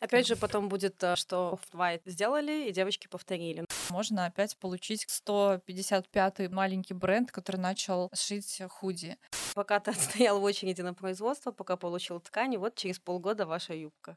Опять же, потом будет, э, Off-White сделали, и девочки повторили. Можно опять получить 155-й маленький бренд, который начал шить худи. Пока ты отстоял в очереди на производство, пока получил ткани, вот через полгода ваша юбка.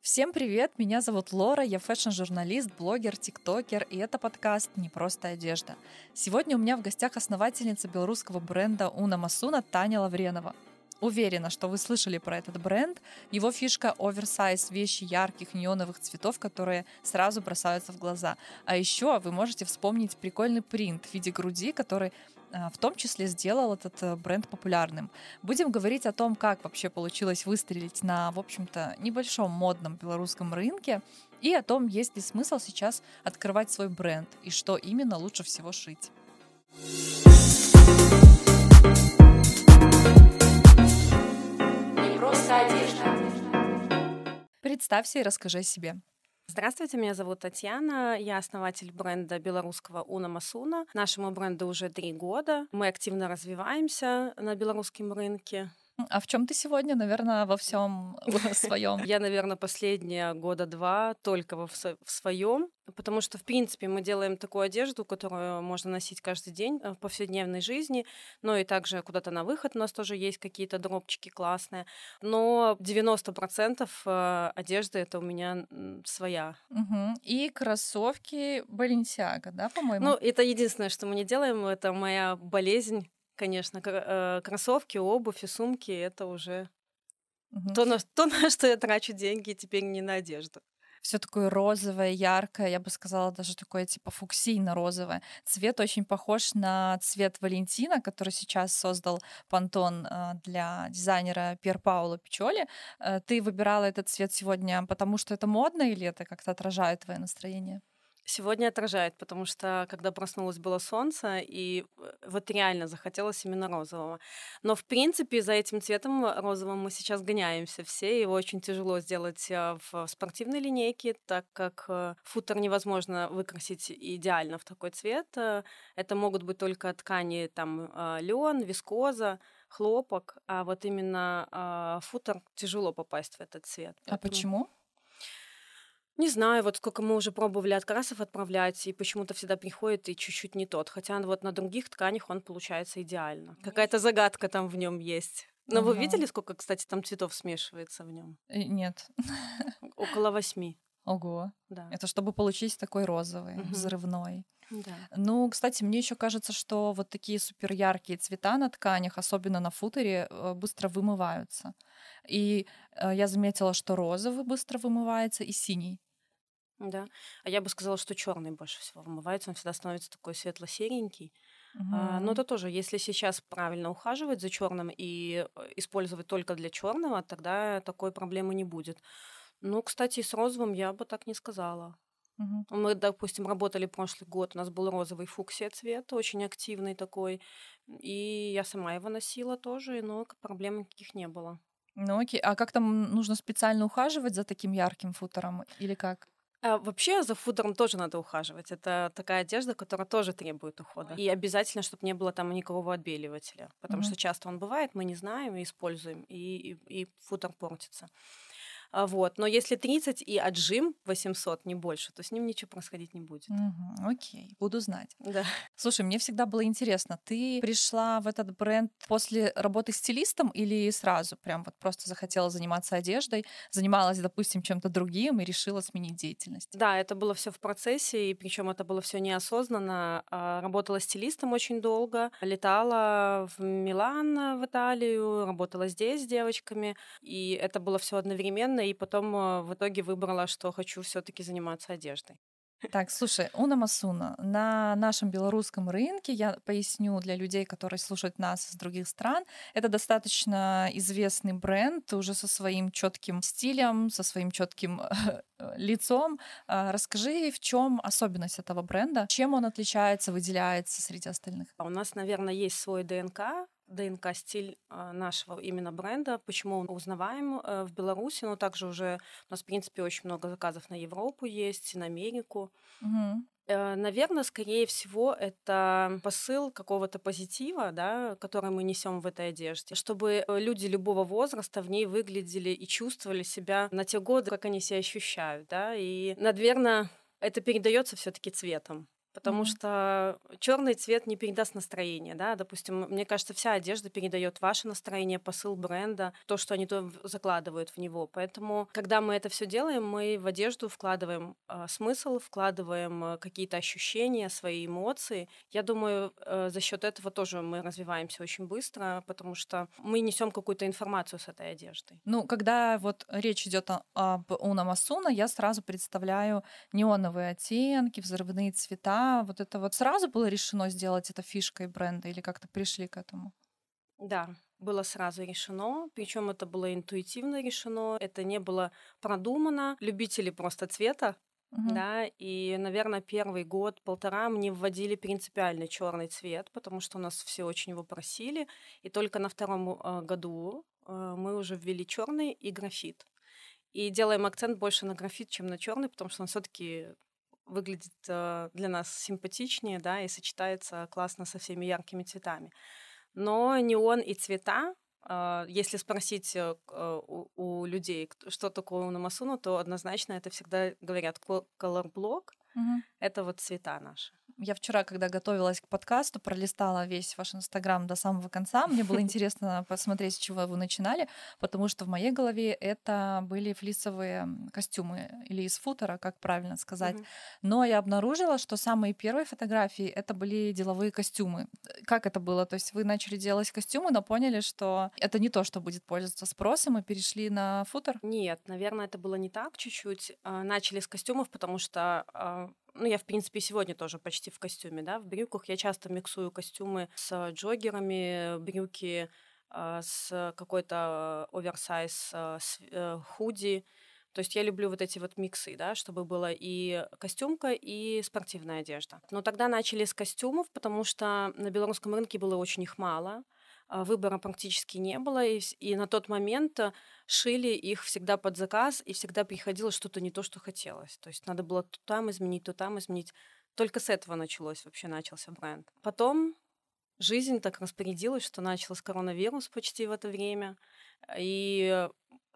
Всем привет, меня зовут Лора, я фэшн-журналист, блогер, тиктокер, и это подкаст «Не просто одежда». Сегодня у меня в гостях основательница белорусского бренда Uno Más Uno Таня Лавренова. Уверена, что вы слышали про этот бренд. Его фишка оверсайз, вещи ярких неоновых цветов, которые сразу бросаются в глаза. А еще вы можете вспомнить прикольный принт в виде груди, который а, в том числе сделал этот э, бренд популярным. Будем говорить о том, как вообще получилось выстрелить на, в общем-то, небольшом модном белорусском рынке, и о том, есть ли смысл сейчас открывать свой бренд и что именно лучше всего шить. Представься и расскажи о себе. Здравствуйте, меня зовут Татьяна, я основатель бренда белорусского Уна Масуна. Нашему бренду уже три года. Мы активно развиваемся на белорусском рынке. А в чем ты сегодня, наверное, во всем своем? Я, наверное, последние года два только в своем, потому что, в принципе, мы делаем такую одежду, которую можно носить каждый день э, в повседневной жизни, но и также куда-то на выход у нас тоже есть какие-то дропчики классные. Но 90% э, одежды это у меня своя. Угу. И кроссовки Balenciaga, да, по-моему? Ну, это единственное, что мы не делаем, это моя болезнь конечно, э, кроссовки, обувь и сумки это уже угу. то, на, то, на что я трачу деньги теперь не на одежду. Все такое розовое, яркое, я бы сказала, даже такое типа фуксийно-розовое. Цвет очень похож на цвет Валентина, который сейчас создал Пантон э, для дизайнера Пьер Паула Пичоли. Э, ты выбирала этот цвет сегодня, потому что это модно или это как-то отражает твое настроение? Сегодня отражает, потому что когда проснулась было солнце, и э, вот реально захотелось именно розового. Но, в принципе, за этим цветом розовым мы сейчас гоняемся все. Его очень тяжело сделать э, в спортивной линейке, так как э, футер невозможно выкрасить идеально в такой цвет. Это могут быть только ткани там лен, вискоза, хлопок, а вот именно футер тяжело попасть в этот цвет. А почему? Не знаю, вот сколько мы уже пробовали открасов отправлять, и почему-то всегда приходит и чуть-чуть не тот. Хотя вот на других тканях он получается идеально. Какая-то загадка там в нем есть. Но ага. вы видели, сколько, кстати, там цветов смешивается в нем? Э, нет. Около восьми. Ого. Да. Это чтобы получить такой розовый, угу. взрывной. Да. Ну, кстати, мне еще кажется, что вот такие супер яркие цвета на тканях, особенно на футере, э, быстро вымываются. И э, я заметила, что розовый быстро вымывается и синий. Да. А я бы сказала, что черный больше всего вымывается, он всегда становится такой светло-серенький. Угу. А, но это тоже, если сейчас правильно ухаживать за черным и э, использовать только для черного, тогда такой проблемы не будет. Ну, кстати, с розовым я бы так не сказала. Угу. Мы, допустим, работали прошлый год, у нас был розовый фуксия цвет, очень активный такой, и я сама его носила тоже, но проблем никаких не было. Ну окей, а как там нужно специально ухаживать за таким ярким футером или как? А, вообще за футером тоже надо ухаживать. Это такая одежда, которая тоже требует ухода. И обязательно, чтобы не было там никакого отбеливателя. Потому mm-hmm. что часто он бывает, мы не знаем и используем, и, и, и футер портится. А, вот. Но если 30 и отжим 800, не больше, то с ним ничего происходить не будет. Угу, окей, буду знать. Да. Слушай, мне всегда было интересно, ты пришла в этот бренд после работы стилистом или сразу прям вот просто захотела заниматься одеждой, занималась, допустим, чем-то другим и решила сменить деятельность? Да, это было все в процессе, и причем это было все неосознанно. А, работала стилистом очень долго, летала в Милан, в Италию, работала здесь с девочками, и это было все одновременно и потом э, в итоге выбрала, что хочу все-таки заниматься одеждой. Так, слушай, Уна Масуна, на нашем белорусском рынке, я поясню для людей, которые слушают нас из других стран, это достаточно известный бренд уже со своим четким стилем, со своим четким лицом. А, расскажи, в чем особенность этого бренда, чем он отличается, выделяется среди остальных? А у нас, наверное, есть свой ДНК, ДНК-стиль а, нашего именно бренда, почему он узнаваем э, в Беларуси, но также уже у нас, в принципе, очень много заказов на Европу есть, на Америку. Угу. Э, Наверное, скорее всего, это посыл какого-то позитива, да, который мы несем в этой одежде, чтобы э, люди любого возраста в ней выглядели и чувствовали себя на те годы, как они себя ощущают, да, и, наверное, это передается все-таки цветом потому mm-hmm. что черный цвет не передаст настроение, да, допустим, мне кажется, вся одежда передает ваше настроение, посыл бренда, то, что они то закладывают в него. Поэтому, когда мы это все делаем, мы в одежду вкладываем э, смысл, вкладываем э, какие-то ощущения, свои эмоции. Я думаю, э, за счет этого тоже мы развиваемся очень быстро, потому что мы несем какую-то информацию с этой одеждой. Ну, когда вот речь идет об Уна Масуна, я сразу представляю неоновые оттенки, взрывные цвета, вот это вот сразу было решено сделать это фишкой бренда или как-то пришли к этому? Да, было сразу решено, причем это было интуитивно решено, это не было продумано. Любители просто цвета, угу. да, и, наверное, первый год, полтора мне вводили принципиально черный цвет, потому что у нас все очень его просили, и только на втором э, году э, мы уже ввели черный и графит. И делаем акцент больше на графит, чем на черный, потому что он все-таки выглядит э, для нас симпатичнее, да, и сочетается классно со всеми яркими цветами. Но неон и цвета, э, если спросить э, у, у людей, что такое унамасуна, то однозначно это всегда говорят color block, угу. это вот цвета наши. Я вчера, когда готовилась к подкасту, пролистала весь ваш инстаграм до самого конца. Мне было интересно посмотреть, с чего вы начинали, потому что в моей голове это были флисовые костюмы или из футера, как правильно сказать. Но я обнаружила, что самые первые фотографии это были деловые костюмы. Как это было? То есть вы начали делать костюмы, но поняли, что это не то, что будет пользоваться спросом, и перешли на футер? Нет, наверное, это было не так чуть-чуть. А, начали с костюмов, потому что а, ну, я, в принципе, сегодня тоже почти в костюме, да, в брюках. Я часто миксую костюмы с джоггерами, брюки а, с какой-то оверсайз, а, с э, худи. То есть я люблю вот эти вот миксы, да, чтобы было и костюмка, и спортивная одежда. Но тогда начали с костюмов, потому что на белорусском рынке было очень их мало. А, выбора практически не было, и, и на тот момент э, шили их всегда под заказ, и всегда приходило что-то не то, что хотелось. То есть надо было то там изменить, то там изменить. Только с этого началось, вообще начался бренд. Потом жизнь так распорядилась, что начался коронавирус почти в это время, и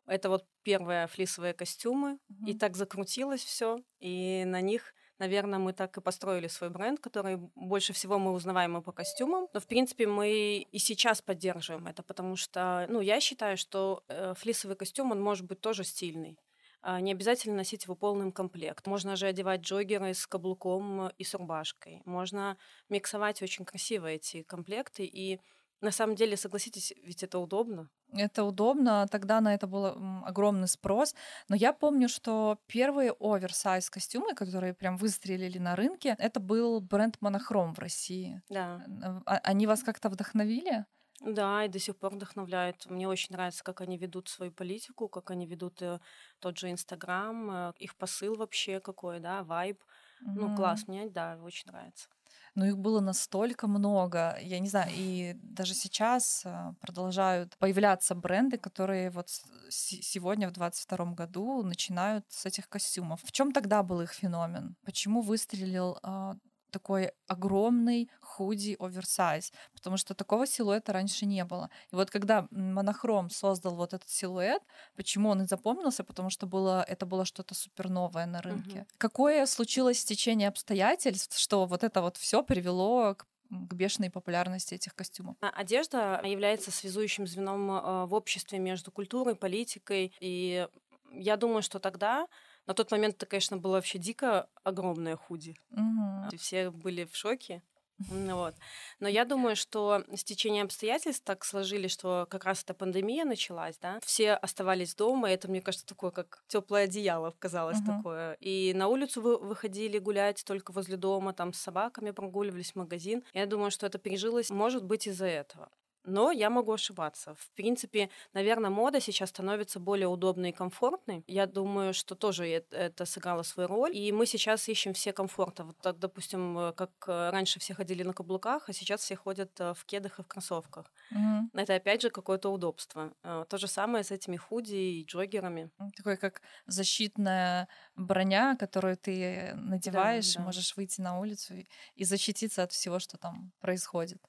это вот первые флисовые костюмы, mm-hmm. и так закрутилось все, и на них Наверное, мы так и построили свой бренд, который больше всего мы узнаваем по костюмам. Но, в принципе, мы и сейчас поддерживаем это, потому что, ну, я считаю, что э, флисовый костюм, он может быть тоже стильный. А не обязательно носить его полным комплект. Можно же одевать джоггеры с каблуком и с рубашкой. Можно миксовать очень красиво эти комплекты и на самом деле, согласитесь, ведь это удобно. Это удобно, тогда на это был огромный спрос. Но я помню, что первые оверсайз костюмы, которые прям выстрелили на рынке, это был бренд Монохром в России. Да. А, они вас как-то вдохновили? Да, и до сих пор вдохновляют. Мне очень нравится, как они ведут свою политику, как они ведут э, тот же Инстаграм, э, их посыл вообще какой, да, вайб. Mm-hmm. Ну, класс, мне, да, очень нравится но их было настолько много, я не знаю, и даже сейчас а, продолжают появляться бренды, которые вот сегодня в 22 году начинают с этих костюмов. В чем тогда был их феномен? Почему выстрелил а, такой огромный худи оверсайз, потому что такого силуэта раньше не было. И вот когда монохром создал вот этот силуэт, почему он и запомнился, потому что было, это было что-то супер новое на рынке. Угу. Какое случилось стечение обстоятельств, что вот это вот все привело к к бешеной популярности этих костюмов. А, одежда является связующим звеном а, в обществе между культурой, политикой. И я думаю, что тогда на тот момент это, конечно, было вообще дико огромное худи. Угу. Все были в шоке. Вот. Но я думаю, что стечение обстоятельств так сложили, что как раз эта пандемия началась, да, все оставались дома, и это, мне кажется, такое, как теплое одеяло казалось uh-huh. такое. И на улицу вы выходили гулять только возле дома, там с собаками прогуливались в магазин. Я думаю, что это пережилось, может быть, из-за этого. Но я могу ошибаться. В принципе, наверное, мода сейчас становится более удобной и комфортной. Я думаю, что тоже это сыграло свою роль. И мы сейчас ищем все комфорта. Вот так, допустим, э, как э, раньше все ходили на каблуках, а сейчас все ходят э, в кедах и в кроссовках. Угу. Это опять же какое-то удобство. То же самое с этими худи и джогерами. Такой как защитная броня, которую ты надеваешь, да, да. можешь выйти на улицу и защититься от всего, что там происходит.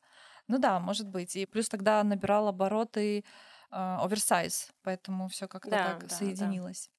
Ну да, может быть. И плюс тогда набирал обороты оверсайз, поэтому все как-то да, так да, соединилось.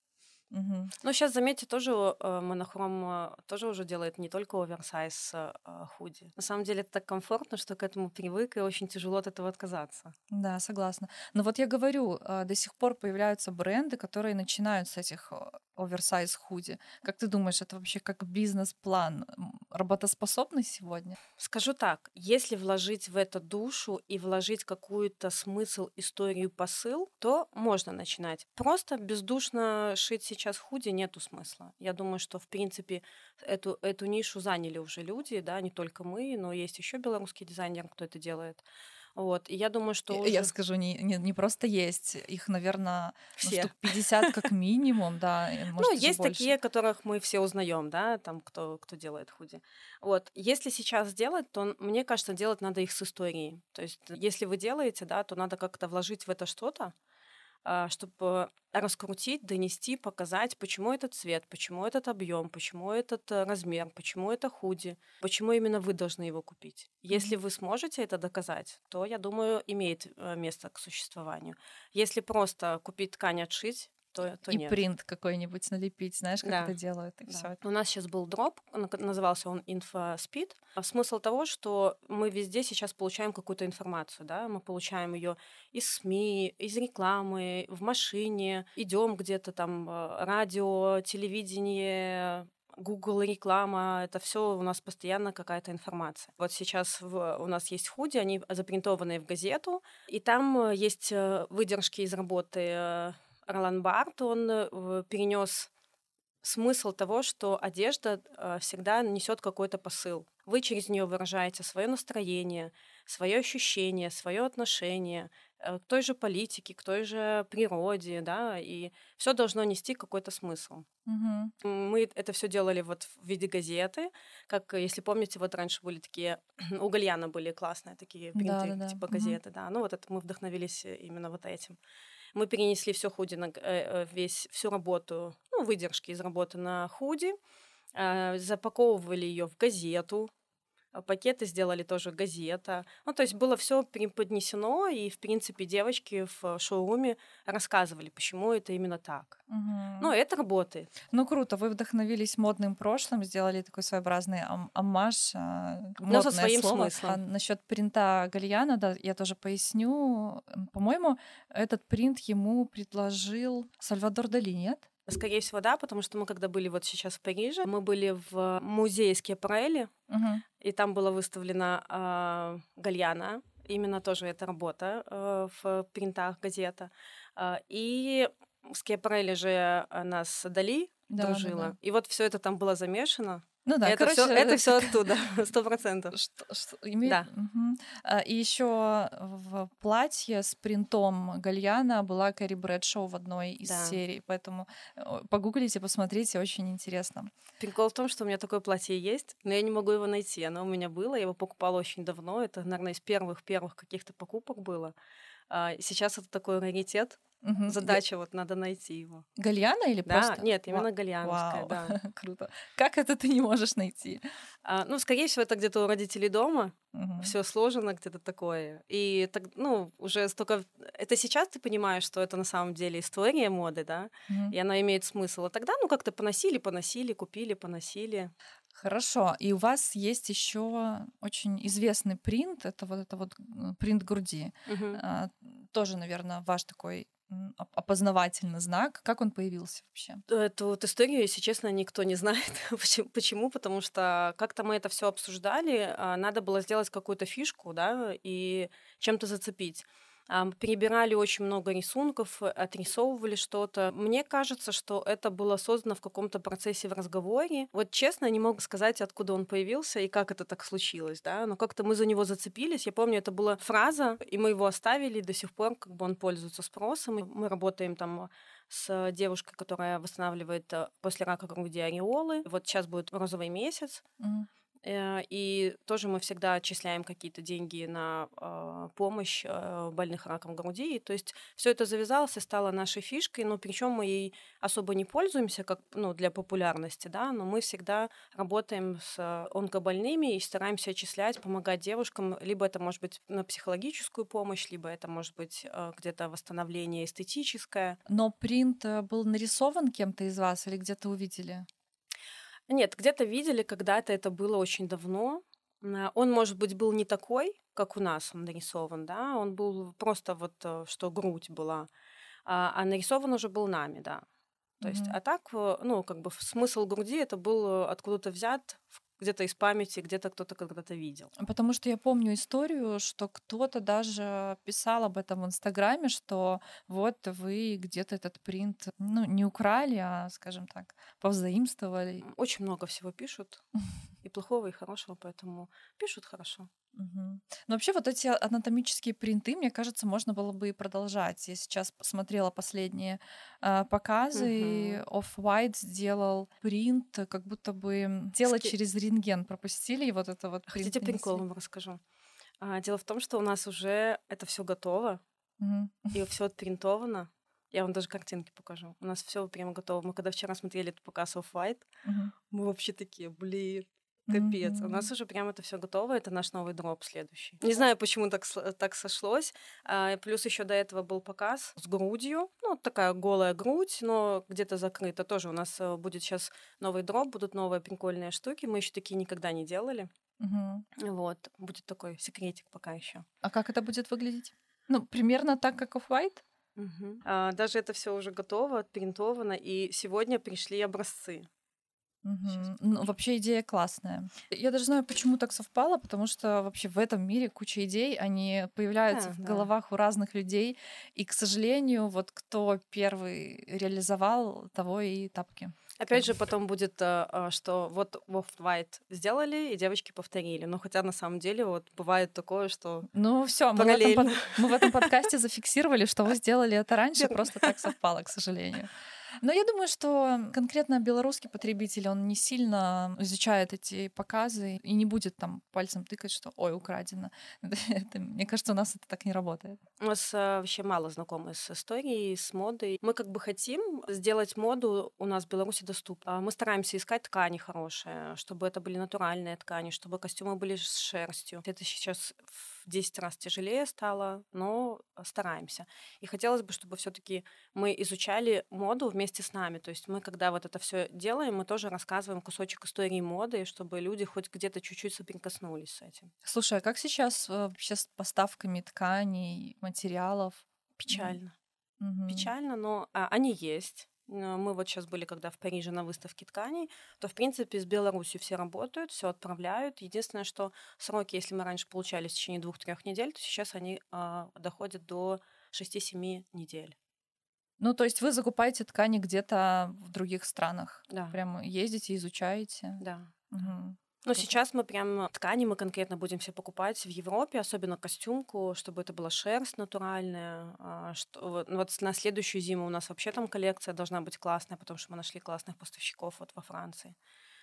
Угу. Ну, сейчас, заметьте, тоже э, монохром э, тоже уже делает не только оверсайз э, худи. На самом деле это так комфортно, что к этому привык, и очень тяжело от этого отказаться. Да, согласна. Но вот я говорю, э, до сих пор появляются бренды, которые начинают с этих оверсайз худи. Как ты думаешь, это вообще как бизнес-план работоспособный сегодня? Скажу так, если вложить в это душу и вложить какую-то смысл, историю, посыл, то можно начинать. Просто бездушно шить сейчас худи нету смысла. Я думаю, что в принципе эту, эту нишу заняли уже люди, да, не только мы, но есть еще белорусский дизайнер, кто это делает. Вот. И я думаю, что... Уже... я скажу, не, не, не просто есть, их, наверное, все. Ну, штук 50 как минимум, да. Может, ну, есть больше. такие, которых мы все узнаем, да, там, кто, кто делает худи. Вот. Если сейчас сделать, то, мне кажется, делать надо их с историей. То есть, если вы делаете, да, то надо как-то вложить в это что-то, чтобы раскрутить, донести, показать, почему этот цвет, почему этот объем, почему этот э, размер, почему это худи, почему именно вы должны его купить. Если вы сможете это доказать, то, я думаю, имеет э, место к существованию. Если просто купить ткань, отшить, то, то и нет. принт какой-нибудь налепить, знаешь, как да. это делают, и да. все. У нас сейчас был дроп, назывался он InfoSpeed. А смысл того, что мы везде сейчас получаем какую-то информацию, да, мы получаем ее из СМИ, из рекламы, в машине, идем где-то там э, радио, телевидение, Google реклама, это все у нас постоянно какая-то информация. Вот сейчас в, у нас есть худи, они запринтованные в газету, и там э, есть э, выдержки из работы Ролан Барт, он э, перенес смысл того, что одежда э, всегда несет какой-то посыл. Вы через нее выражаете свое настроение, свое ощущение, свое отношение э, к той же политике, к той же природе, да, и все должно нести какой-то смысл. Угу. Мы это все делали вот в виде газеты, как если помните, вот раньше были такие у Гальяна были классные такие принты, да, да, типа газеты, угу. да, ну вот это мы вдохновились именно вот этим. Мы перенесли все худи, на, э, э, весь, всю работу, ну, выдержки из работы на худи, э, запаковывали ее в газету, пакеты сделали тоже газета. Ну, то есть было все преподнесено, и, в принципе, девочки в шоуруме рассказывали, почему это именно так. Угу. Ну, это работает. Ну, круто. Вы вдохновились модным прошлым, сделали такой своеобразный ам- аммаж. А, Но со своим слово. смыслом. А насчет принта Гальяна, да, я тоже поясню. По-моему, этот принт ему предложил Сальвадор Дали, нет? Скорее всего, да, потому что мы, когда были вот сейчас в Париже, мы были в музее Скепарелли, угу. и там была выставлена э, Гальяна, именно тоже эта работа э, в принтах газета. Э, и Скепарелли же нас Дали да, дружила. Да, да. И вот все это там было замешано. Ну да, это короче, все, это все оттуда, сто процентов. Да. Угу. И еще в платье с принтом Гальяна была Кэрри Брэдшоу в одной из да. серий, поэтому погуглите, посмотрите, очень интересно. Прикол в том, что у меня такое платье есть, но я не могу его найти. Оно у меня было, я его покупала очень давно. Это, наверное, из первых-первых каких-то покупок было. А, сейчас это такой раритет. Угу. Задача вот надо найти его. Гальяна или да, просто? Нет, именно гальяновская, да. Круто. Как это ты не можешь найти? А, ну, скорее всего, это где-то у родителей дома. Угу. Все сложено где-то такое. И так, ну, уже столько... Это сейчас ты понимаешь, что это на самом деле история моды, да? Угу. И она имеет смысл. А тогда, ну, как-то поносили, поносили, купили, поносили. Хорошо. И у вас есть еще очень известный принт. Это вот это вот принт груди. Угу. А, тоже, наверное, ваш такой опознавательный знак. Как он появился вообще? Эту вот историю, если честно, никто не знает. Почему? Потому что как-то мы это все обсуждали, а, надо было сделать какую-то фишку, да, и чем-то зацепить. А, перебирали очень много рисунков, отрисовывали что-то. Мне кажется, что это было создано в каком-то процессе в разговоре. Вот честно, не могу сказать, откуда он появился и как это так случилось, да, но как-то мы за него зацепились. Я помню, это была фраза, и мы его оставили, и до сих пор как бы он пользуется спросом. Мы работаем там с девушкой, которая восстанавливает э, после рака груди ореолы. Вот сейчас будет розовый месяц. Mm-hmm. Э, и тоже мы всегда отчисляем какие-то деньги на э, помощь э, больных раком груди. И, то есть все это завязалось и стало нашей фишкой, но причем мы ей особо не пользуемся как ну, для популярности, да, но мы всегда работаем с онкобольными и стараемся отчислять, помогать девушкам. Либо это может быть на психологическую помощь, либо это может быть где-то восстановление эстетическое. Но принт был нарисован кем-то из вас или где-то увидели? Нет, где-то видели, когда-то это было очень давно. Он, может быть, был не такой, как у нас он нарисован, да, он был просто вот, э, что грудь была, а, а нарисован уже был нами, да. То mm-hmm. есть, а так, э, ну, как бы смысл груди это был откуда-то взят где-то из памяти, где-то кто-то когда-то видел. Потому что я помню историю, что кто-то даже писал об этом в Инстаграме, что вот вы где-то этот принт, ну, не украли, а, скажем так, повзаимствовали. Очень много всего пишут, и плохого, и хорошего, поэтому пишут хорошо. Угу. Ну, вообще вот эти анатомические принты, мне кажется, можно было бы и продолжать. Я сейчас посмотрела последние э, показы, угу. Off-White сделал принт, как будто бы дело Ски... через рентген пропустили, и вот это вот Хотите прикол вам расскажу? А, дело в том, что у нас уже это все готово, угу. и все отпринтовано. Я вам даже картинки покажу. У нас все прямо готово. Мы когда вчера смотрели этот показ Off-White, угу. мы вообще такие, блин, Капец. Mm-hmm. У нас уже прям это все готово. Это наш новый дроп следующий. Не знаю, почему так, так сошлось. А, плюс еще до этого был показ с грудью. Ну, такая голая грудь, но где-то закрыта. Тоже у нас э, будет сейчас новый дроп, будут новые прикольные штуки. Мы еще такие никогда не делали. Mm-hmm. Вот. Будет такой секретик пока еще. А как это будет выглядеть? Ну, примерно так, как Off-White? Угу. А, даже это все уже готово, отпринтовано, и сегодня пришли образцы. Угу. Ну, вообще идея классная. Я даже знаю, почему так совпало, потому что вообще в этом мире куча идей, они появляются да, в да. головах у разных людей, и, к сожалению, вот кто первый реализовал, того и тапки. Опять же, потом будет, а, что вот Off-White сделали, и девочки повторили. Но хотя на самом деле вот бывает такое, что Ну все, мы, в этом, мы в этом подкасте зафиксировали, что вы сделали это раньше, просто так совпало, к сожалению. Но я думаю, что конкретно белорусский потребитель, он не сильно изучает эти показы и не будет там пальцем тыкать, что «Ой, украдено». Это, мне кажется, у нас это так не работает. У нас а, вообще мало знакомы с историей, с модой. Мы как бы хотим сделать моду у нас в Беларуси доступной. Мы стараемся искать ткани хорошие, чтобы это были натуральные ткани, чтобы костюмы были с шерстью. Это сейчас 10 раз тяжелее стало, но стараемся. И хотелось бы, чтобы все-таки мы изучали моду вместе с нами. То есть мы, когда вот это все делаем, мы тоже рассказываем кусочек истории моды, чтобы люди хоть где-то чуть-чуть соприкоснулись с этим. Слушай, а как сейчас э, вообще с поставками тканей, материалов? Печально. Угу. Печально, но а, они есть. Мы вот сейчас были, когда в Париже на выставке тканей, то, в принципе, с Беларусью все работают, все отправляют. Единственное, что сроки, если мы раньше получали в течение двух-трех недель, то сейчас они а, доходят до 6-7 недель. Ну, то есть вы закупаете ткани где-то в других странах? Да. Прямо ездите, изучаете? Да. Угу. Но сейчас мы прям ткани мы конкретно будем все покупать в Европе, особенно костюмку, чтобы это была шерсть натуральная. А, что, вот, ну, вот на следующую зиму у нас вообще там коллекция должна быть классная, потому что мы нашли классных поставщиков вот во Франции.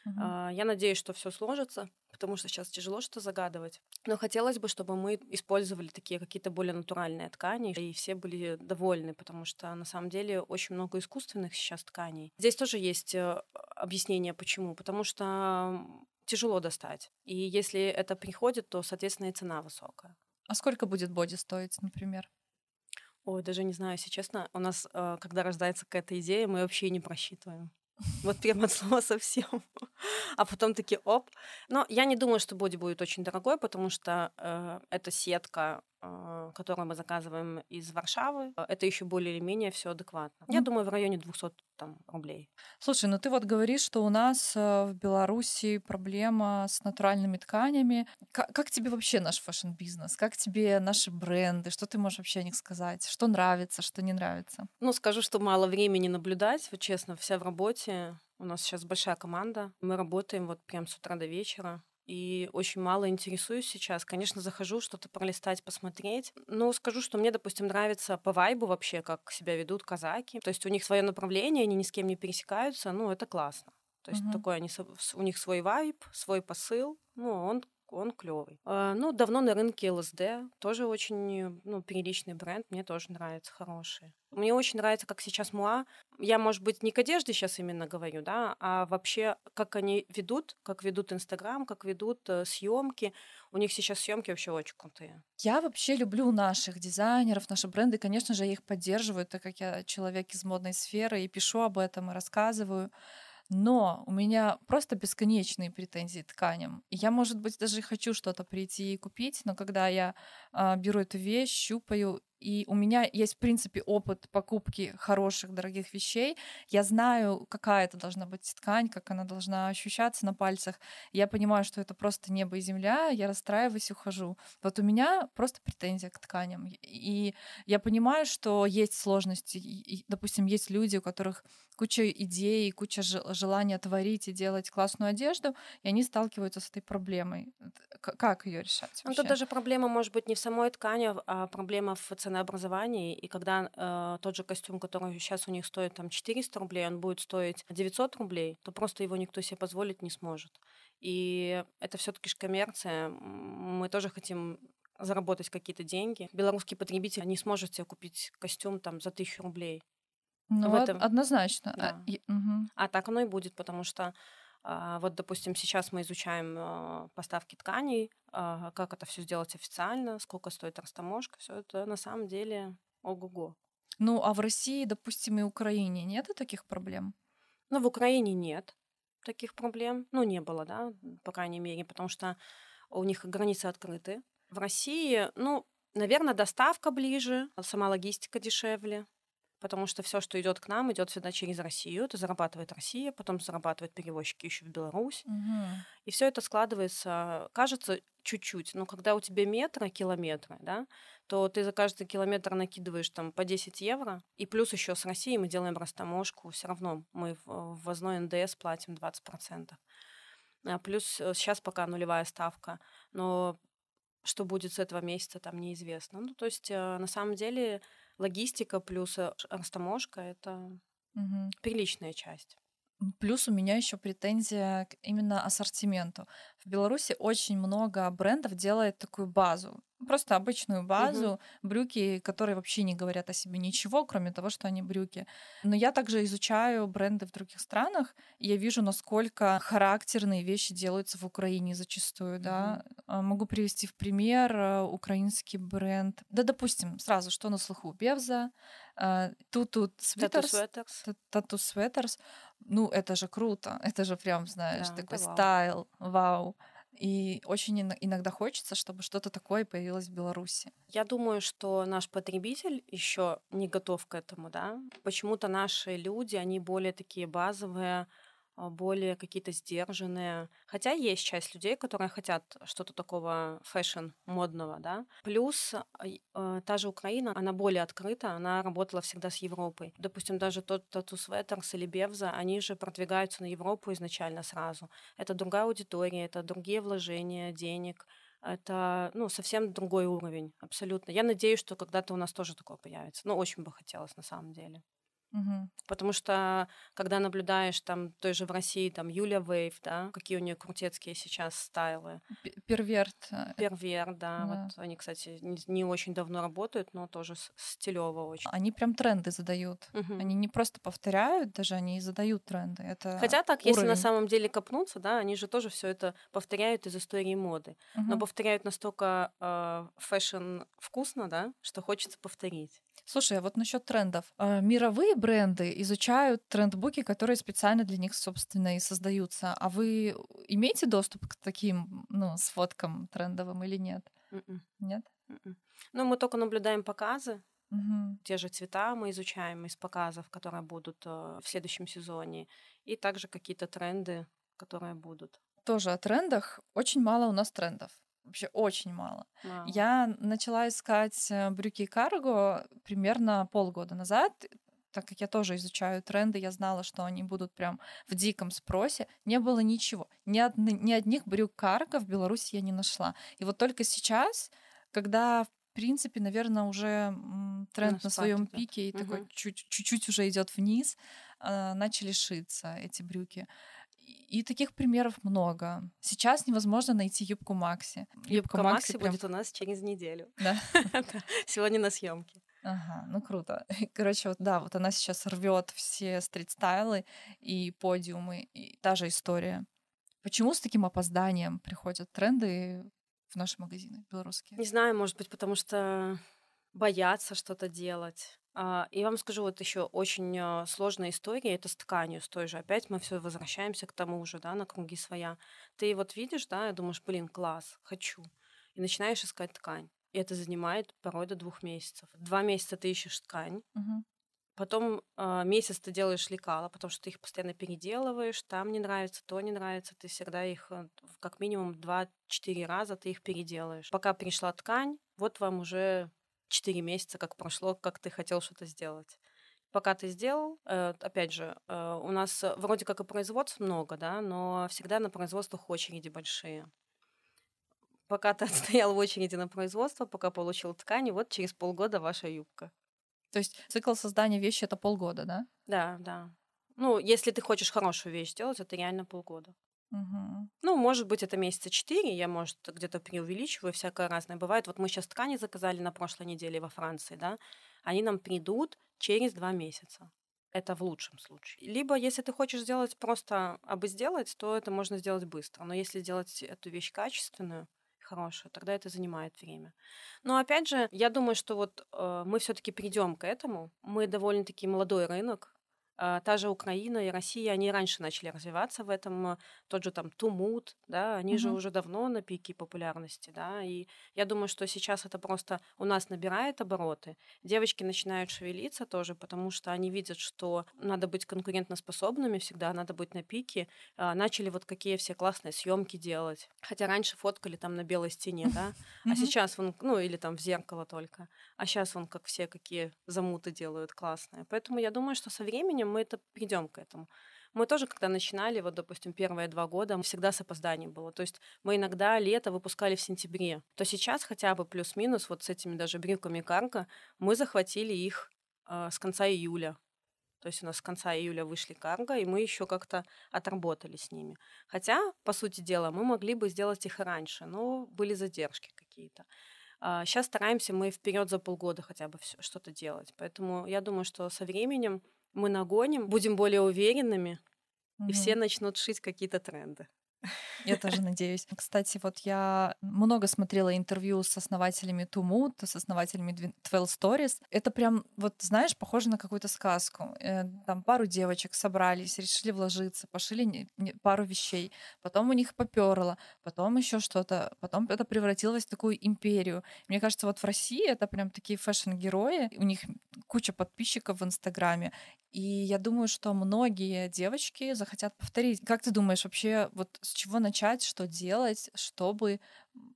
Uh-huh. Я надеюсь, что все сложится, потому что сейчас тяжело что загадывать. Но хотелось бы, чтобы мы использовали такие какие-то более натуральные ткани, и все были довольны, потому что на самом деле очень много искусственных сейчас тканей. Здесь тоже есть э, объяснение, почему. Потому что тяжело достать. И если это приходит, то, соответственно, и цена высокая. А сколько будет боди стоить, например? Ой, даже не знаю, если честно. У нас, э, когда рождается какая-то идея, мы вообще не просчитываем. Вот прям от слова совсем. А потом такие, оп. Но я не думаю, что боди будет очень дорогой, потому что э, эта сетка которую мы заказываем из Варшавы, э, это еще более или менее все адекватно. Я думаю, в районе 200 там, рублей. Слушай, ну ты вот говоришь, что у нас в Беларуси проблема с натуральными тканями. Как, как тебе вообще наш фэшн-бизнес? Как тебе наши бренды? Что ты можешь вообще о них сказать? Что нравится, что не нравится? Ну, скажу, что мало времени наблюдать, вот честно, вся в работе. У нас сейчас большая команда. Мы работаем вот прям с утра до вечера и очень мало интересуюсь сейчас. Конечно, захожу что-то пролистать, посмотреть. Но скажу, что мне, допустим, нравится по вайбу вообще, как себя ведут казаки. То есть у них свое направление, они ни с кем не пересекаются. Ну, это классно. То есть угу. такой они, у них свой вайб, свой посыл. Ну, он он клевый. А, ну, давно на рынке ЛСД, тоже очень, ну, приличный бренд, мне тоже нравится, хороший. Мне очень нравится, как сейчас Муа. Я, может быть, не к одежде сейчас именно говорю, да, а вообще, как они ведут, как ведут Инстаграм, как ведут э, съемки. У них сейчас съемки вообще очень крутые. Я вообще люблю наших дизайнеров, наши бренды. Конечно же, я их поддерживаю, так как я человек из модной сферы и пишу об этом, и рассказываю но у меня просто бесконечные претензии тканям. Я, может быть, даже хочу что-то прийти и купить, но когда я э, беру эту вещь, щупаю и у меня есть, в принципе, опыт покупки хороших, дорогих вещей. Я знаю, какая это должна быть ткань, как она должна ощущаться на пальцах. Я понимаю, что это просто небо и земля, я расстраиваюсь и ухожу. Вот у меня просто претензия к тканям. И я понимаю, что есть сложности. И, допустим, есть люди, у которых куча идей, куча желания творить и делать классную одежду, и они сталкиваются с этой проблемой. Как ее решать? Ну, тут даже проблема может быть не в самой ткани, а проблема в ценообразовании. И когда э, тот же костюм, который сейчас у них стоит там 400 рублей, он будет стоить 900 рублей, то просто его никто себе позволить не сможет. И это все-таки же коммерция. Мы тоже хотим заработать какие-то деньги. Белорусский потребитель не сможет себе купить костюм там за тысячу рублей. Ну, в этом... однозначно. А, да. А, и, угу. а так оно и будет, потому что вот, допустим, сейчас мы изучаем а, поставки тканей, а, как это все сделать официально, сколько стоит растаможка, все это на самом деле ого-го. Ну, а в России, допустим, и Украине нет таких проблем? Ну, в Украине нет таких проблем. Ну, не было, да, по крайней мере, потому что у них границы открыты. В России, ну, наверное, доставка ближе, сама логистика дешевле потому что все, что идет к нам, идет всегда через Россию. Это зарабатывает Россия, потом зарабатывают перевозчики еще в Беларусь. Угу. И все это складывается, кажется, чуть-чуть. Но когда у тебя метры, километры, да, то ты за каждый километр накидываешь там по 10 евро. И плюс еще с Россией мы делаем растаможку. Все равно мы в ввозной НДС платим 20%. А плюс сейчас э, пока нулевая ставка. Но что будет с этого месяца, там неизвестно. Ну, то есть, э, на самом деле, логистика плюс э, растаможка — это угу. приличная часть. Плюс у меня еще претензия к именно ассортименту. В Беларуси очень много брендов делает такую базу. Просто обычную базу, угу. брюки, которые вообще не говорят о себе ничего, кроме того, что они брюки. Но я также изучаю бренды в других странах, и я вижу, насколько характерные вещи делаются в Украине зачастую, угу. да. А, могу привести в пример э, украинский бренд. Да, допустим, сразу, что на слуху? Бевза, Tattoo Sweaters. Tattoo Sweaters. Ну, это же круто. Это же прям, знаешь, да, такой style. Вау. И очень иногда хочется, чтобы что-то такое появилось в Беларуси. Я думаю, что наш потребитель еще не готов к этому, да. Почему-то наши люди, они более такие базовые, более какие-то сдержанные. Хотя есть часть людей, которые хотят что-то такого fashion модного, да. Плюс э, та же Украина, она более открыта, она работала всегда с Европой. Допустим, даже тот Tattoo Sweaters или Bevza, они же продвигаются на Европу изначально сразу. Это другая аудитория, это другие вложения денег, это ну, совсем другой уровень, абсолютно. Я надеюсь, что когда-то у нас тоже такое появится. Ну, очень бы хотелось на самом деле. Угу. Потому что, когда наблюдаешь там той же в России, там Юля Вейв, да, какие у нее крутецкие сейчас стайлы. Перверт. Э, Перверт, да, да. Вот они, кстати, не, очень давно работают, но тоже стилево очень. Они прям тренды задают. Угу. Они не просто повторяют, даже они и задают тренды. Это Хотя так, уровень. если на самом деле копнуться, да, они же тоже все это повторяют из истории моды. Угу. Но повторяют настолько э, fashion вкусно, да, что хочется повторить. Слушай, а вот насчет трендов. А, мировые бренды изучают трендбуки, которые специально для них, собственно, и создаются. А вы имеете доступ к таким, ну, сфоткам трендовым или нет? Mm-mm. Нет? Мгм. Ну, мы только наблюдаем показы. Мгм. Те же цвета мы изучаем из показов, которые будут э, в следующем сезоне. И также какие-то тренды, которые будут. Тоже о трендах. Очень мало у нас трендов. Вообще очень мало. Мало. Я начала искать э, брюки и карго примерно полгода назад, так как я тоже изучаю тренды, я знала, что они будут прям в диком спросе. Не было ничего. Ни, одни- ни одних брюк карго в Беларуси я не нашла. И вот только сейчас, когда, в принципе, наверное, уже тренд На своем пике и такой Мгм. чуть- чуть-чуть уже идет вниз, а, начали шиться эти брюки. И таких примеров много. Сейчас невозможно найти юбку Макси. Юбка Макси прям- будет у нас через неделю. Да, Сегодня на съемке. Ага, ну круто. Короче, вот да, вот она сейчас рвет все стрит-стайлы и подиумы, и та же история. Почему с таким опозданием приходят тренды в наши магазины белорусские? Не знаю, может быть, потому что боятся что-то делать. А, И вам скажу, вот еще очень а, сложная история, это с тканью, с той же. Опять мы все возвращаемся к тому же, да, на круги своя. Ты вот видишь, да, и думаешь, блин, класс, хочу. И начинаешь искать ткань. И это занимает порой до двух месяцев. Два месяца ты ищешь ткань, Мгм. потом а, месяц ты делаешь лекала, потому что ты их постоянно переделываешь, там не нравится, то не нравится, ты всегда их э, как минимум 2-4 раза ты их переделаешь. Пока пришла ткань, вот вам уже 4 месяца как прошло, как ты хотел что-то сделать. Пока ты сделал, э, опять же, э, у нас э, вроде как и производств много, да, но всегда на производствах очереди большие. Пока ты отстоял в очереди на производство, пока получил ткань, и вот через полгода ваша юбка. То есть цикл создания вещи это полгода, да? Да, да. Ну, если ты хочешь хорошую вещь сделать, это реально полгода. Ну, может быть, это месяца четыре, я, может, где-то преувеличиваю, всякое разное бывает. Вот мы сейчас ткани заказали на прошлой неделе во Франции, да, они нам придут через два месяца. Это в лучшем случае. Либо, если ты хочешь сделать просто абы сделать, то это можно сделать быстро. Но если сделать эту вещь качественную, хорошую, тогда это занимает время. Но опять же, я думаю, что вот э, мы все-таки придем к этому. Мы довольно-таки молодой рынок. А, Та же Украина и Россия, они раньше начали развиваться в этом. э, Тот же там Тумут, да, они же Мгм. уже давно на пике популярности, да. И я думаю, что сейчас это просто у нас набирает обороты. Девочки начинают шевелиться тоже, потому что они видят, что надо быть конкурентоспособными всегда, надо быть на пике. А, Начали вот какие все классные съемки делать. Хотя раньше фоткали там на белой стене, да. А сейчас вон, ну или там в зеркало только. А сейчас вон как все какие замуты делают классные. Поэтому я думаю, что со временем мы это придем к этому. Мы тоже, когда начинали, вот, допустим, первые два года, всегда с опозданием было. То есть мы иногда лето выпускали в сентябре. То сейчас хотя бы плюс-минус вот с этими даже брюками карго мы захватили их э, с конца июля. То есть у нас с конца июля вышли карго, и мы еще как-то отработали с ними. Хотя, по сути дела, мы могли бы сделать их и раньше, но были задержки какие-то. Сейчас стараемся мы вперед за полгода хотя бы что-то делать. Поэтому я думаю, что со временем мы нагоним, будем более уверенными, и Мгм. все начнут шить какие-то тренды. Я тоже надеюсь. Кстати, вот я много смотрела интервью с основателями 2MOOD, с основателями Двин- 12 Storeez. Это прям, вот знаешь, похоже на какую-то сказку. Э, Там пару девочек собрались, решили вложиться, пошили пару вещей, потом у них поперло, потом еще что-то, потом это превратилось в такую империю. Мне кажется, вот в России это прям такие фэшн-герои, у них куча подписчиков в Инстаграме, и я думаю, что многие девочки захотят повторить. Как ты думаешь, вообще вот с чего начать, что делать, чтобы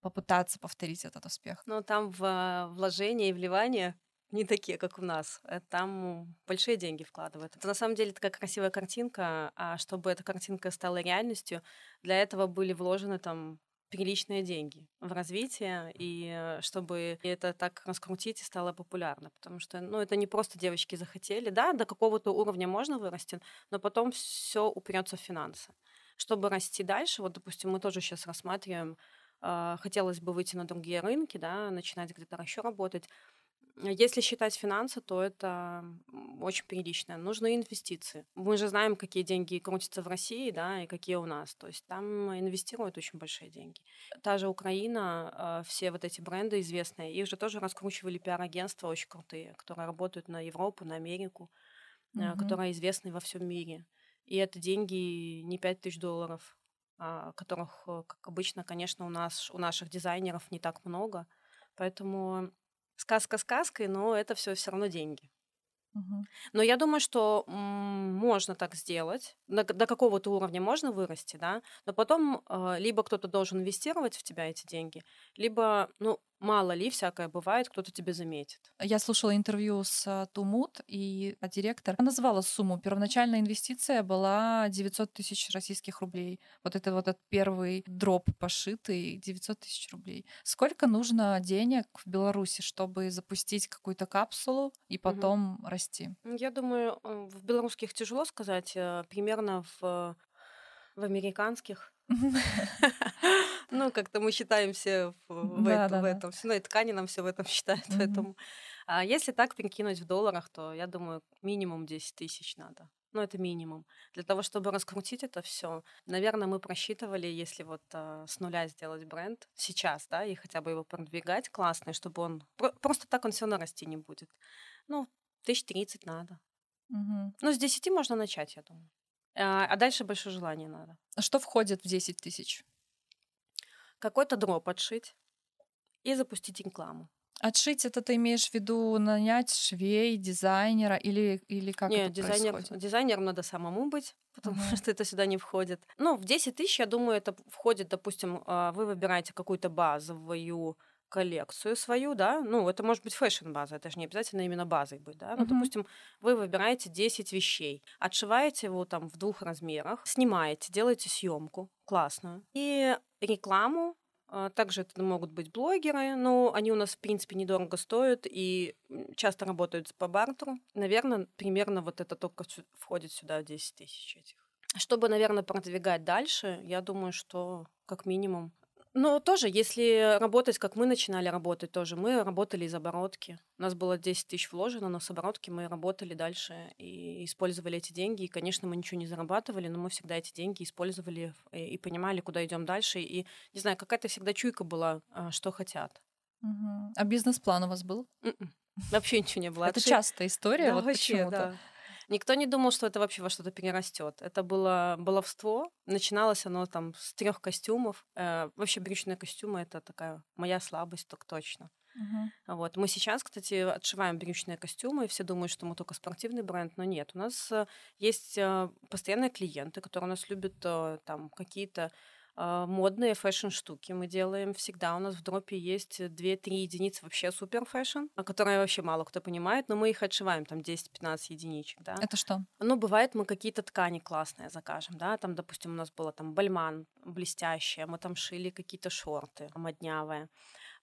попытаться повторить этот успех? Но там в вложения и вливания не такие, как у нас. Э, Там большие деньги вкладывают. Это на самом деле такая красивая картинка, а чтобы эта картинка стала реальностью, для этого были вложены там приличные деньги в развитие, и э, чтобы это так раскрутить и стало популярно. Потому что, ну, это не просто девочки захотели. Да, до какого-то уровня можно вырасти, но потом все упрется в финансы. Чтобы расти дальше, вот, допустим, мы тоже сейчас рассматриваем, а, хотелось бы выйти на другие рынки, да, начинать где-то еще работать. Если считать финансы, то это очень прилично. Нужны инвестиции. Мы же знаем, какие деньги крутятся в России, да, и какие у нас. То есть там инвестируют очень большие деньги. Та же Украина, а, все вот эти бренды известные, их же тоже раскручивали пиар-агентства очень крутые, которые работают на Европу, на Америку, Мгм. которые известны во всем мире. И это деньги не 5 тысяч долларов, а, которых, э, как обычно, конечно, у нас, у наших дизайнеров не так много. Поэтому сказка сказкой, но это все все равно деньги. Но я думаю, что можно так сделать. К- До какого-то уровня можно вырасти, да, но потом э, либо кто-то должен инвестировать в тебя эти деньги, либо, ну, мало ли, всякое бывает, кто-то тебе заметит. Я слушала интервью с а, Тумут, и а, директор называла сумму. Первоначальная инвестиция была 900 тысяч российских рублей. Вот это вот этот первый дроп пошитый, 900 тысяч рублей. Сколько нужно денег в Беларуси, чтобы запустить какую-то капсулу и потом расти? Ну, Я думаю, э, в белорусских тяжело сказать, э, примерно в, в американских. Ну, как-то мы считаемся в, этом. Ну, и ткани нам все в этом считают. Поэтому. А если так прикинуть в долларах, то я думаю, минимум 10 тысяч надо. Ну, это минимум. Для того, чтобы раскрутить это все, наверное, мы просчитывали, если вот а, с нуля сделать бренд сейчас, да, и хотя бы его продвигать классный, чтобы он... про- Просто так он все равно расти не будет. Ну, тысяч тридцать надо. Мгм. Ну, с 10 можно начать, я думаю. А а дальше большое желание надо. А Что входит в 10 тысяч? Какой-то дроп отшить и запустить рекламу. Отшить это ты имеешь в виду нанять швей, дизайнера или, или как Не, это дизайнер, происходит? дизайнером надо самому быть, потому Мгм. что это сюда не входит. Ну, в 10 тысяч, я думаю, это входит, допустим, а, вы выбираете какую-то базовую коллекцию свою, да, ну, это может быть фэшн-база, это же не обязательно именно базой быть, да, ну, Мгм. допустим, вы выбираете 10 вещей, отшиваете его там в двух размерах, снимаете, делаете съемку классную и рекламу, а, также это могут быть блогеры, но они у нас, в принципе, недорого стоят и часто работают по бартеру. Наверное, примерно вот это только входит сюда в 10 тысяч этих. Чтобы, наверное, продвигать дальше, я думаю, что как минимум но тоже, если работать, как мы начинали работать, тоже мы работали из оборотки. У нас было 10 тысяч вложено, но с оборотки мы работали дальше и использовали эти деньги. И, конечно, мы ничего не зарабатывали, но мы всегда эти деньги использовали и, понимали, куда идем дальше. И, не знаю, какая-то всегда чуйка была, а, что хотят. Мгм. А бизнес-план у вас был? М-м. Вообще ничего не было. Это Отши- частая история, Да, вот вообще, почему-то. да. Никто не думал, что это вообще во что-то перерастет. Это было баловство. Начиналось оно там с трех костюмов. Э, вообще брючные костюмы это такая моя слабость, так точно. Мгм. Вот. Мы сейчас, кстати, отшиваем брючные костюмы, и все думают, что мы только спортивный бренд, но нет. У нас э, есть э, постоянные клиенты, которые у нас любят э, там какие-то модные фэшн-штуки мы делаем всегда. У нас в дропе есть 2-3 единицы вообще супер fashion, а которые вообще мало кто понимает, но мы их отшиваем, там 10-15 единичек, да. Это что? Ну, бывает, мы какие-то ткани классные закажем, да, там, допустим, у нас было там Balmain блестящее, мы там шили какие-то шорты моднявые,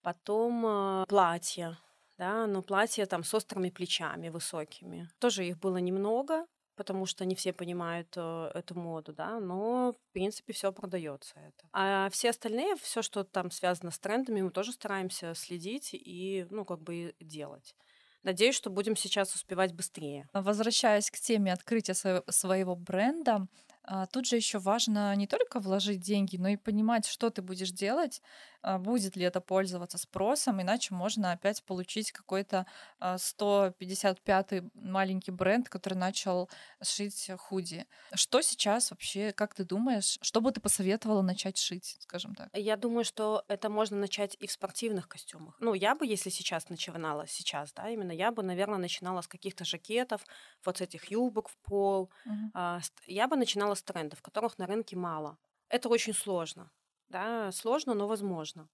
потом э, платья, да, но платья там с острыми плечами высокими. Тоже их было немного, потому что не все понимают э, эту моду, да, но в принципе все продается это. А все остальные, все, что там связано с трендами, мы тоже стараемся следить и, ну, как бы делать. Надеюсь, что будем сейчас успевать быстрее. Возвращаясь к теме открытия сво- своего бренда, а, тут же еще важно не только вложить деньги, но и понимать, что ты будешь делать, а, будет ли это пользоваться спросом, иначе можно опять получить какой-то а, 155-й маленький бренд, который начал шить худи. Что сейчас вообще, как ты думаешь, что бы ты посоветовала начать шить, скажем так? Я думаю, что это можно начать и в спортивных костюмах. Ну, я бы, если сейчас начинала, сейчас, да, именно я бы, наверное, начинала с каких-то жакетов, вот с этих юбок в пол. А, ст- Я бы начинала с трендов, которых на рынке мало. Это очень сложно, да, сложно, но возможно.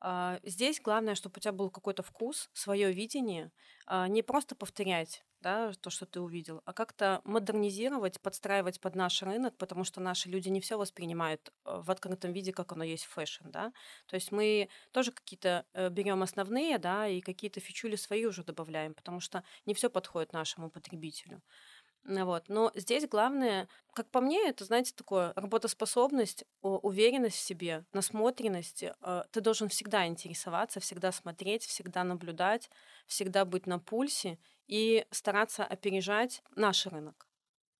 А, Здесь главное, чтобы у тебя был какой-то вкус, свое видение, а, не просто повторять да, то, что ты увидел, а как-то модернизировать, подстраивать под наш рынок, потому что наши люди не все воспринимают э, в открытом виде, как оно есть в fashion, да. То есть мы тоже какие-то берем основные, да, и какие-то фичули свои уже добавляем, потому что не все подходит нашему потребителю. Вот. Но здесь главное, как по мне, это, знаете, такое работоспособность, уверенность в себе, насмотренность. Э, Ты должен всегда интересоваться, всегда смотреть, всегда наблюдать, всегда быть на пульсе и стараться опережать наш рынок.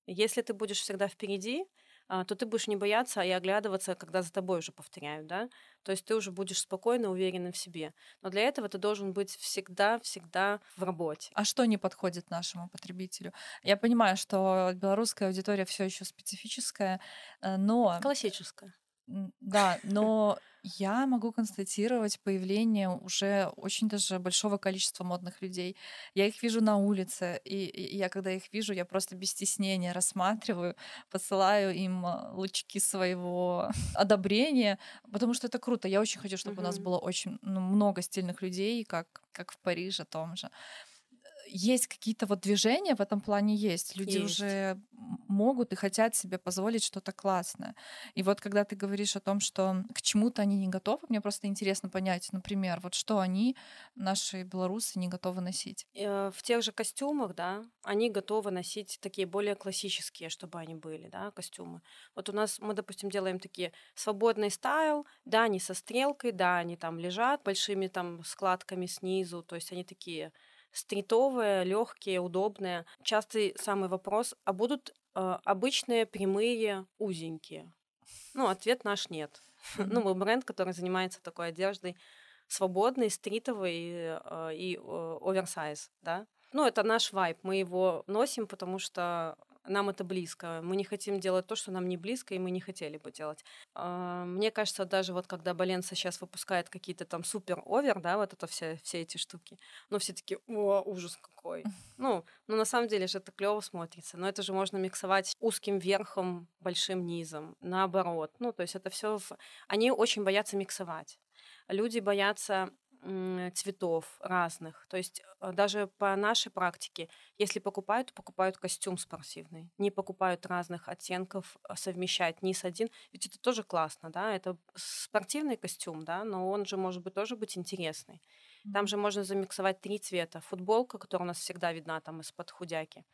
Если ты будешь всегда впереди, то ты будешь не бояться и оглядываться, когда за тобой уже повторяют, да? То есть ты уже будешь спокойно, уверенным в себе. Но для этого ты должен быть всегда-всегда в работе. А что не подходит нашему потребителю? Я понимаю, что белорусская аудитория все еще специфическая, э, но Классическое. Да, но я могу констатировать появление уже очень даже большого количества модных людей. Я их вижу на улице, и, я когда их вижу, я просто без стеснения рассматриваю, посылаю им а, лучки своего одобрения, потому что это круто. Я очень хочу, чтобы у нас было очень ну, много стильных людей, как, как в Париже том же есть какие-то вот движения в этом плане есть. Люди есть. уже могут и хотят себе позволить что-то классное. И вот когда ты говоришь о том, что к чему-то они не готовы, мне просто интересно понять, например, вот что они, наши белорусы, не готовы носить. Э, в тех же костюмах, да, они готовы носить такие более классические, чтобы они были, да, костюмы. Вот у нас мы, допустим, делаем такие свободный стайл, да, они со стрелкой, да, они там лежат большими там складками снизу, то есть они такие стритовые, легкие, удобные. Частый самый вопрос, а будут э, обычные прямые узенькие? Ну, ответ наш нет. ну, мы бренд, который занимается такой одеждой свободной, стритовой э, и э, оверсайз, да. Ну, это наш вайб, мы его носим, потому что нам это близко. Мы не хотим делать то, что нам не близко, и мы не хотели бы делать. А, мне кажется, даже вот когда Баленса сейчас выпускает какие-то там супер-овер, да, вот это все, все эти штуки, ну, все таки о, ужас какой. Ну, ну, на самом деле же это клево смотрится, но это же можно миксовать узким верхом, большим низом, наоборот. Ну, то есть это все... В... Они очень боятся миксовать. Люди боятся цветов разных. То есть э, даже по нашей практике, если покупают, то покупают костюм спортивный. Не покупают разных оттенков, а совмещать низ один. Ведь это тоже классно, да? Это спортивный костюм, да, но он же может быть тоже быть интересный. Там же можно замиксовать три цвета. Футболка, которая у нас всегда видна там из-под худяки.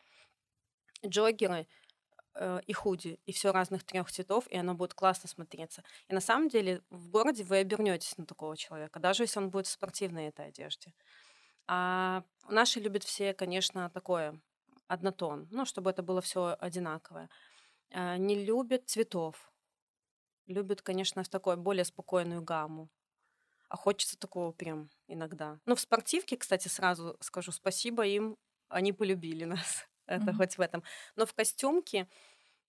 Джоггеры — э, и худи, и все разных трех цветов, и оно будет классно смотреться. И на самом деле в городе вы обернетесь на такого человека, даже если он будет в спортивной этой одежде. А наши любят все, конечно, такое однотон, ну, чтобы это было все одинаковое. А, не любят цветов. Любят, конечно, в такой более спокойную гамму. А хочется такого прям иногда. Ну, в спортивке, кстати, сразу скажу спасибо им, они полюбили нас это mm-hmm. хоть в этом. Но в костюмке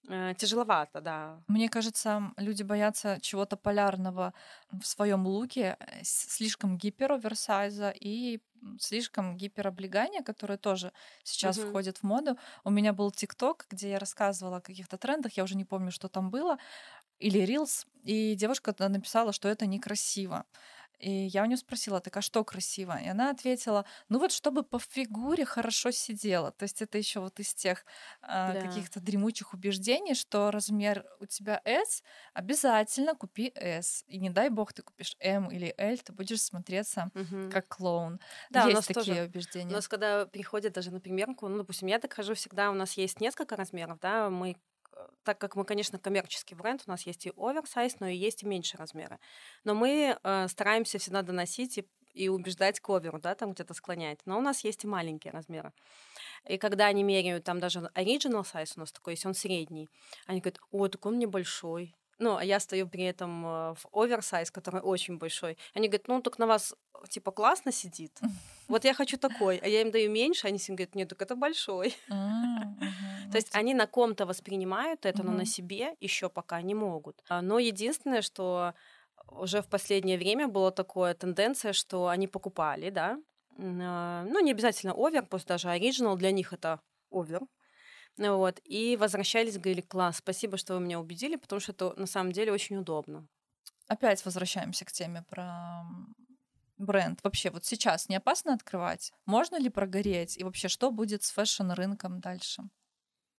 э, тяжеловато, да. Мне кажется, люди боятся чего-то полярного в своем луке, э, слишком гипероверсайза и слишком гипероблегания, которое тоже сейчас mm-hmm. входит в моду. У меня был ТикТок, где я рассказывала о каких-то трендах, я уже не помню, что там было, или Reels, и девушка написала, что это некрасиво. И я у нее спросила, так а что красиво? И она ответила, ну вот чтобы по фигуре хорошо сидела. То есть это еще вот из тех э, да. каких-то дремучих убеждений, что размер у тебя S, обязательно купи S. И не дай бог ты купишь M или L, ты будешь смотреться угу. как клоун. Да, есть такие тоже, убеждения. У нас когда приходят даже на примерку, ну, допустим, я так хожу всегда, у нас есть несколько размеров, да, мы так как мы, конечно, коммерческий бренд, у нас есть и оверсайз, но и есть и меньшие размеры. Но мы э, стараемся всегда доносить и, и убеждать к оверу, да, там где-то склонять. Но у нас есть и маленькие размеры. И когда они меряют, там даже original size у нас такой есть, он средний, они говорят, о, так он небольшой. Ну, а я стою при этом э, в оверсайз, который очень большой. Они говорят, ну, так на вас, типа, классно сидит. Вот я хочу такой. А я им даю меньше, они всем говорят, нет, так это большой. То есть они на ком-то воспринимают это, но на себе еще пока не могут. А, но единственное, что уже в последнее время была такая тенденция, что они покупали, да, а, ну, не обязательно овер, просто даже оригинал, для них это овер, вот, и возвращались, говорили, класс, спасибо, что вы меня убедили, потому что это на самом деле очень удобно. Опять возвращаемся к теме про бренд. Вообще, вот сейчас не опасно открывать? Можно ли прогореть? И вообще, что будет с фэшн-рынком дальше?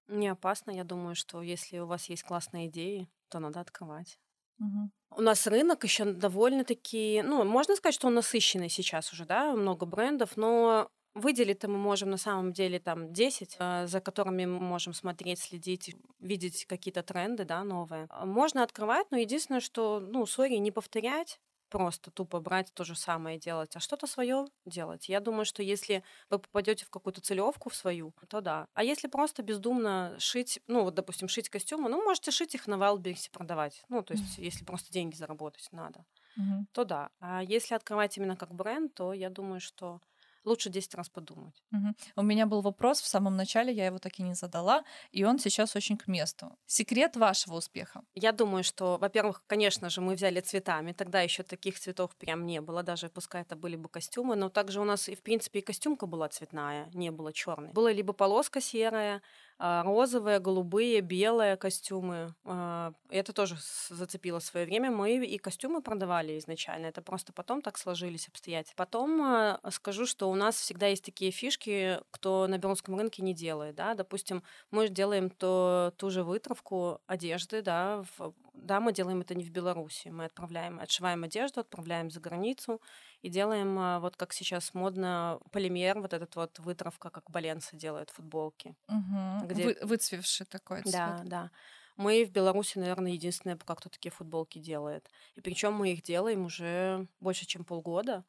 Не опасно. Я думаю, что если у вас есть классные идеи, то надо открывать. Угу. У нас рынок еще довольно-таки, ну, можно сказать, что он насыщенный сейчас уже, да, много брендов, но Выделить-то мы можем на самом деле там 10, э, за которыми мы можем смотреть, следить, видеть какие-то тренды, да, новые. Можно открывать, но единственное, что, ну, сори, не повторять, просто тупо брать то же самое делать, а что-то свое делать. Я думаю, что если вы попадете в какую-то целевку в свою, то да. А если просто бездумно шить, ну вот, допустим, шить костюмы, ну, можете шить их на Wildberries продавать. Ну, то есть, если просто деньги заработать надо, mm-hmm. то да. А если открывать именно как бренд, то я думаю, что лучше 10 раз подумать. Мгм. У меня был вопрос в самом начале, я его так и не задала, и он сейчас очень к месту. Секрет вашего успеха? Я думаю, что, во-первых, конечно же, мы взяли цветами. Тогда еще таких цветов прям не было, даже пускай это были бы костюмы. Но также у нас, и в принципе, и костюмка была цветная, не было черной. Была либо полоска серая, розовые, голубые, белые костюмы. А, Это тоже зацепило свое время. Мы и костюмы продавали изначально. Это просто потом так сложились обстоятельства. Потом а, скажу, что у нас всегда есть такие фишки, кто на белорусском рынке не делает. Да? Допустим, мы делаем то, ту же вытравку одежды, да, в- да, мы делаем это не в Беларуси. Мы отправляем, отшиваем одежду, отправляем за границу и делаем, а, вот как сейчас модно, полимер, вот этот вот вытравка, как Баленса делают футболки. Мгм. Где- Вы- выцвевший такой цвет. Да, да. Мы в Беларуси, наверное, единственные, кто такие футболки делает. И причем мы их делаем уже больше, чем полгода.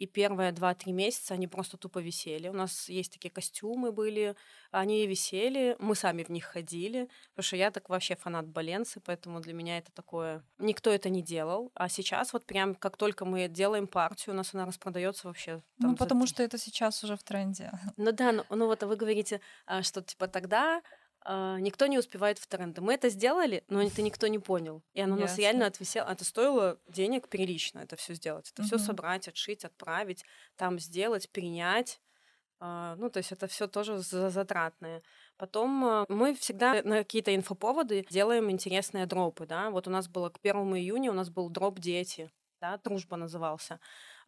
И первые два-три месяца они просто тупо висели. У нас есть такие костюмы были, они висели, мы сами в них ходили, потому что я так вообще фанат Баленсы, поэтому для меня это такое... Никто это не делал, а сейчас вот прям как только мы делаем партию, у нас она распродается вообще. Ну, за потому три- что это сейчас уже в тренде. ну да, ну, ну вот вы говорите, а, что типа тогда никто не успевает в тренды. Мы это сделали, но это никто не понял. И оно у нас Ясно. реально отвисело. Это стоило денег прилично это все сделать. Это все собрать, отшить, отправить, там сделать, принять. А, Ну, то есть это все тоже за- затратное. Потом а, мы всегда на какие-то инфоповоды делаем интересные дропы, да. Вот у нас было к 1 июня у нас был дроп «Дети», да, «Дружба» назывался.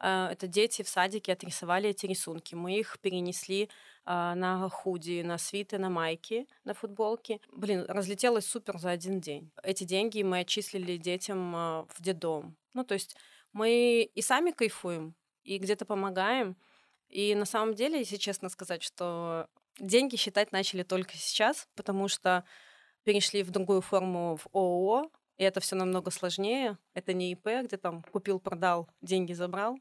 А, Это дети в садике отрисовали эти рисунки. Мы их перенесли а, на худи, на свиты, на майки, на футболки. Блин, разлетелось супер за один день. Эти деньги мы отчислили детям а, в детдом. Ну, то есть мы и сами кайфуем, и где-то помогаем. И на самом деле, если честно сказать, что деньги считать начали только сейчас, потому что перешли в другую форму в ООО, и это все намного сложнее. Это не ИП, где там купил, продал, деньги забрал.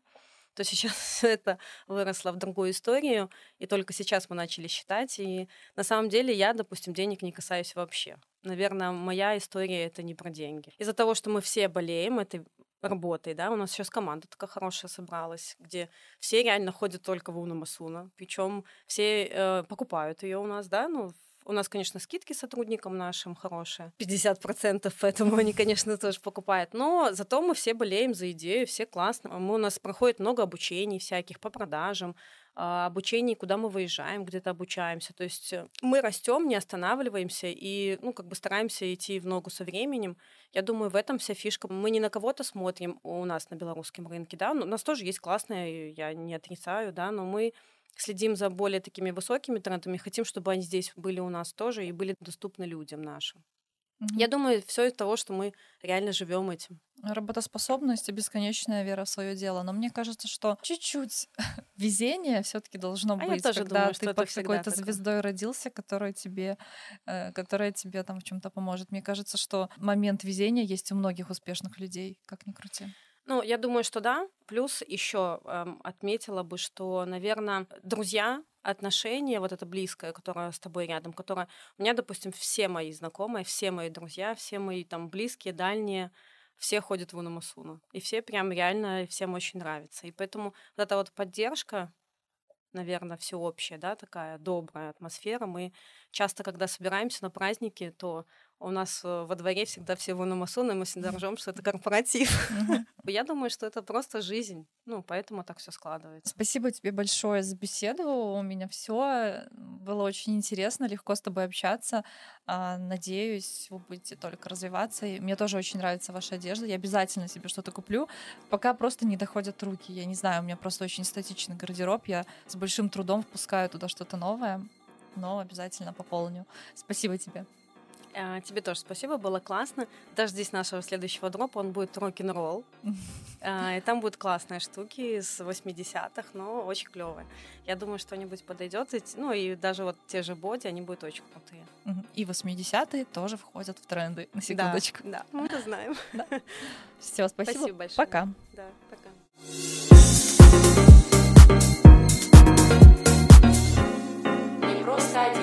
То сейчас это выросло в другую историю, и только сейчас мы начали считать. И на самом деле я, допустим, денег не касаюсь вообще. Наверное, моя история это не про деньги. Из-за того, что мы все болеем этой работой, да, у нас сейчас команда такая хорошая собралась, где все реально ходят только в Уна Масуна, причем все э, покупают ее у нас, да, ну, у нас, конечно, скидки сотрудникам нашим хорошие, 50%, поэтому они, конечно, тоже покупают. Но зато мы все болеем за идею, все классно. Мы, у нас проходит много обучений всяких по продажам, а, обучений, куда мы выезжаем, где-то обучаемся. То есть э, мы растем, не останавливаемся и, ну, как бы стараемся идти в ногу со временем. Я думаю, в этом вся фишка. Мы не на кого-то смотрим у нас на белорусском рынке, да, у нас тоже есть классные, я не отрицаю, да, но мы следим за более такими высокими трендами, хотим, чтобы они здесь были у нас тоже и были доступны людям нашим. Мгм. Я думаю, все из того, что мы реально живем этим. Работоспособность и бесконечная вера в свое дело. Но мне кажется, что чуть-чуть везение все-таки должно А я быть, тоже когда думаю, ты под какой-то звездой родился, которая тебе, э, которая тебе там в чем-то поможет. Мне кажется, что момент везения есть у многих успешных людей, как ни крути. Ну, я думаю, что да. Плюс еще отметила бы, что, наверное, друзья, отношения, вот это близкое, которое с тобой рядом, которое... У меня, допустим, все мои знакомые, все мои друзья, все мои там близкие, дальние, все ходят в Унамасуна. И все прям реально, всем очень нравится. И поэтому вот эта вот поддержка, наверное, всеобщая, да, такая добрая атмосфера. Мы часто, когда собираемся на праздники, то у нас э, во дворе всегда все в Унамасуна, и мы всегда ржем, что это корпоратив. Я думаю, что это просто жизнь. Ну, поэтому так все складывается. Спасибо тебе большое за беседу. У меня все было очень интересно, легко с тобой общаться. А, Надеюсь, вы будете только развиваться. И мне тоже очень нравится ваша одежда. Я обязательно себе что-то куплю. Пока просто не доходят руки. Я не знаю, у меня просто очень статичный гардероб. Я с большим трудом впускаю туда что-то новое, но обязательно пополню. Спасибо тебе. А, тебе тоже спасибо, было классно. Даже здесь нашего следующего дропа, он будет рок-н-ролл. А, и там будут классные штуки из 80-х, но очень клевые. Я думаю, что-нибудь подойдет. Ну и даже вот те же боди, они будут очень крутые. И 80-е тоже входят в тренды, на секундочку. Да, да мы это знаем. Да. Все, спасибо. Спасибо большое. Пока. Да, пока. Не просто один.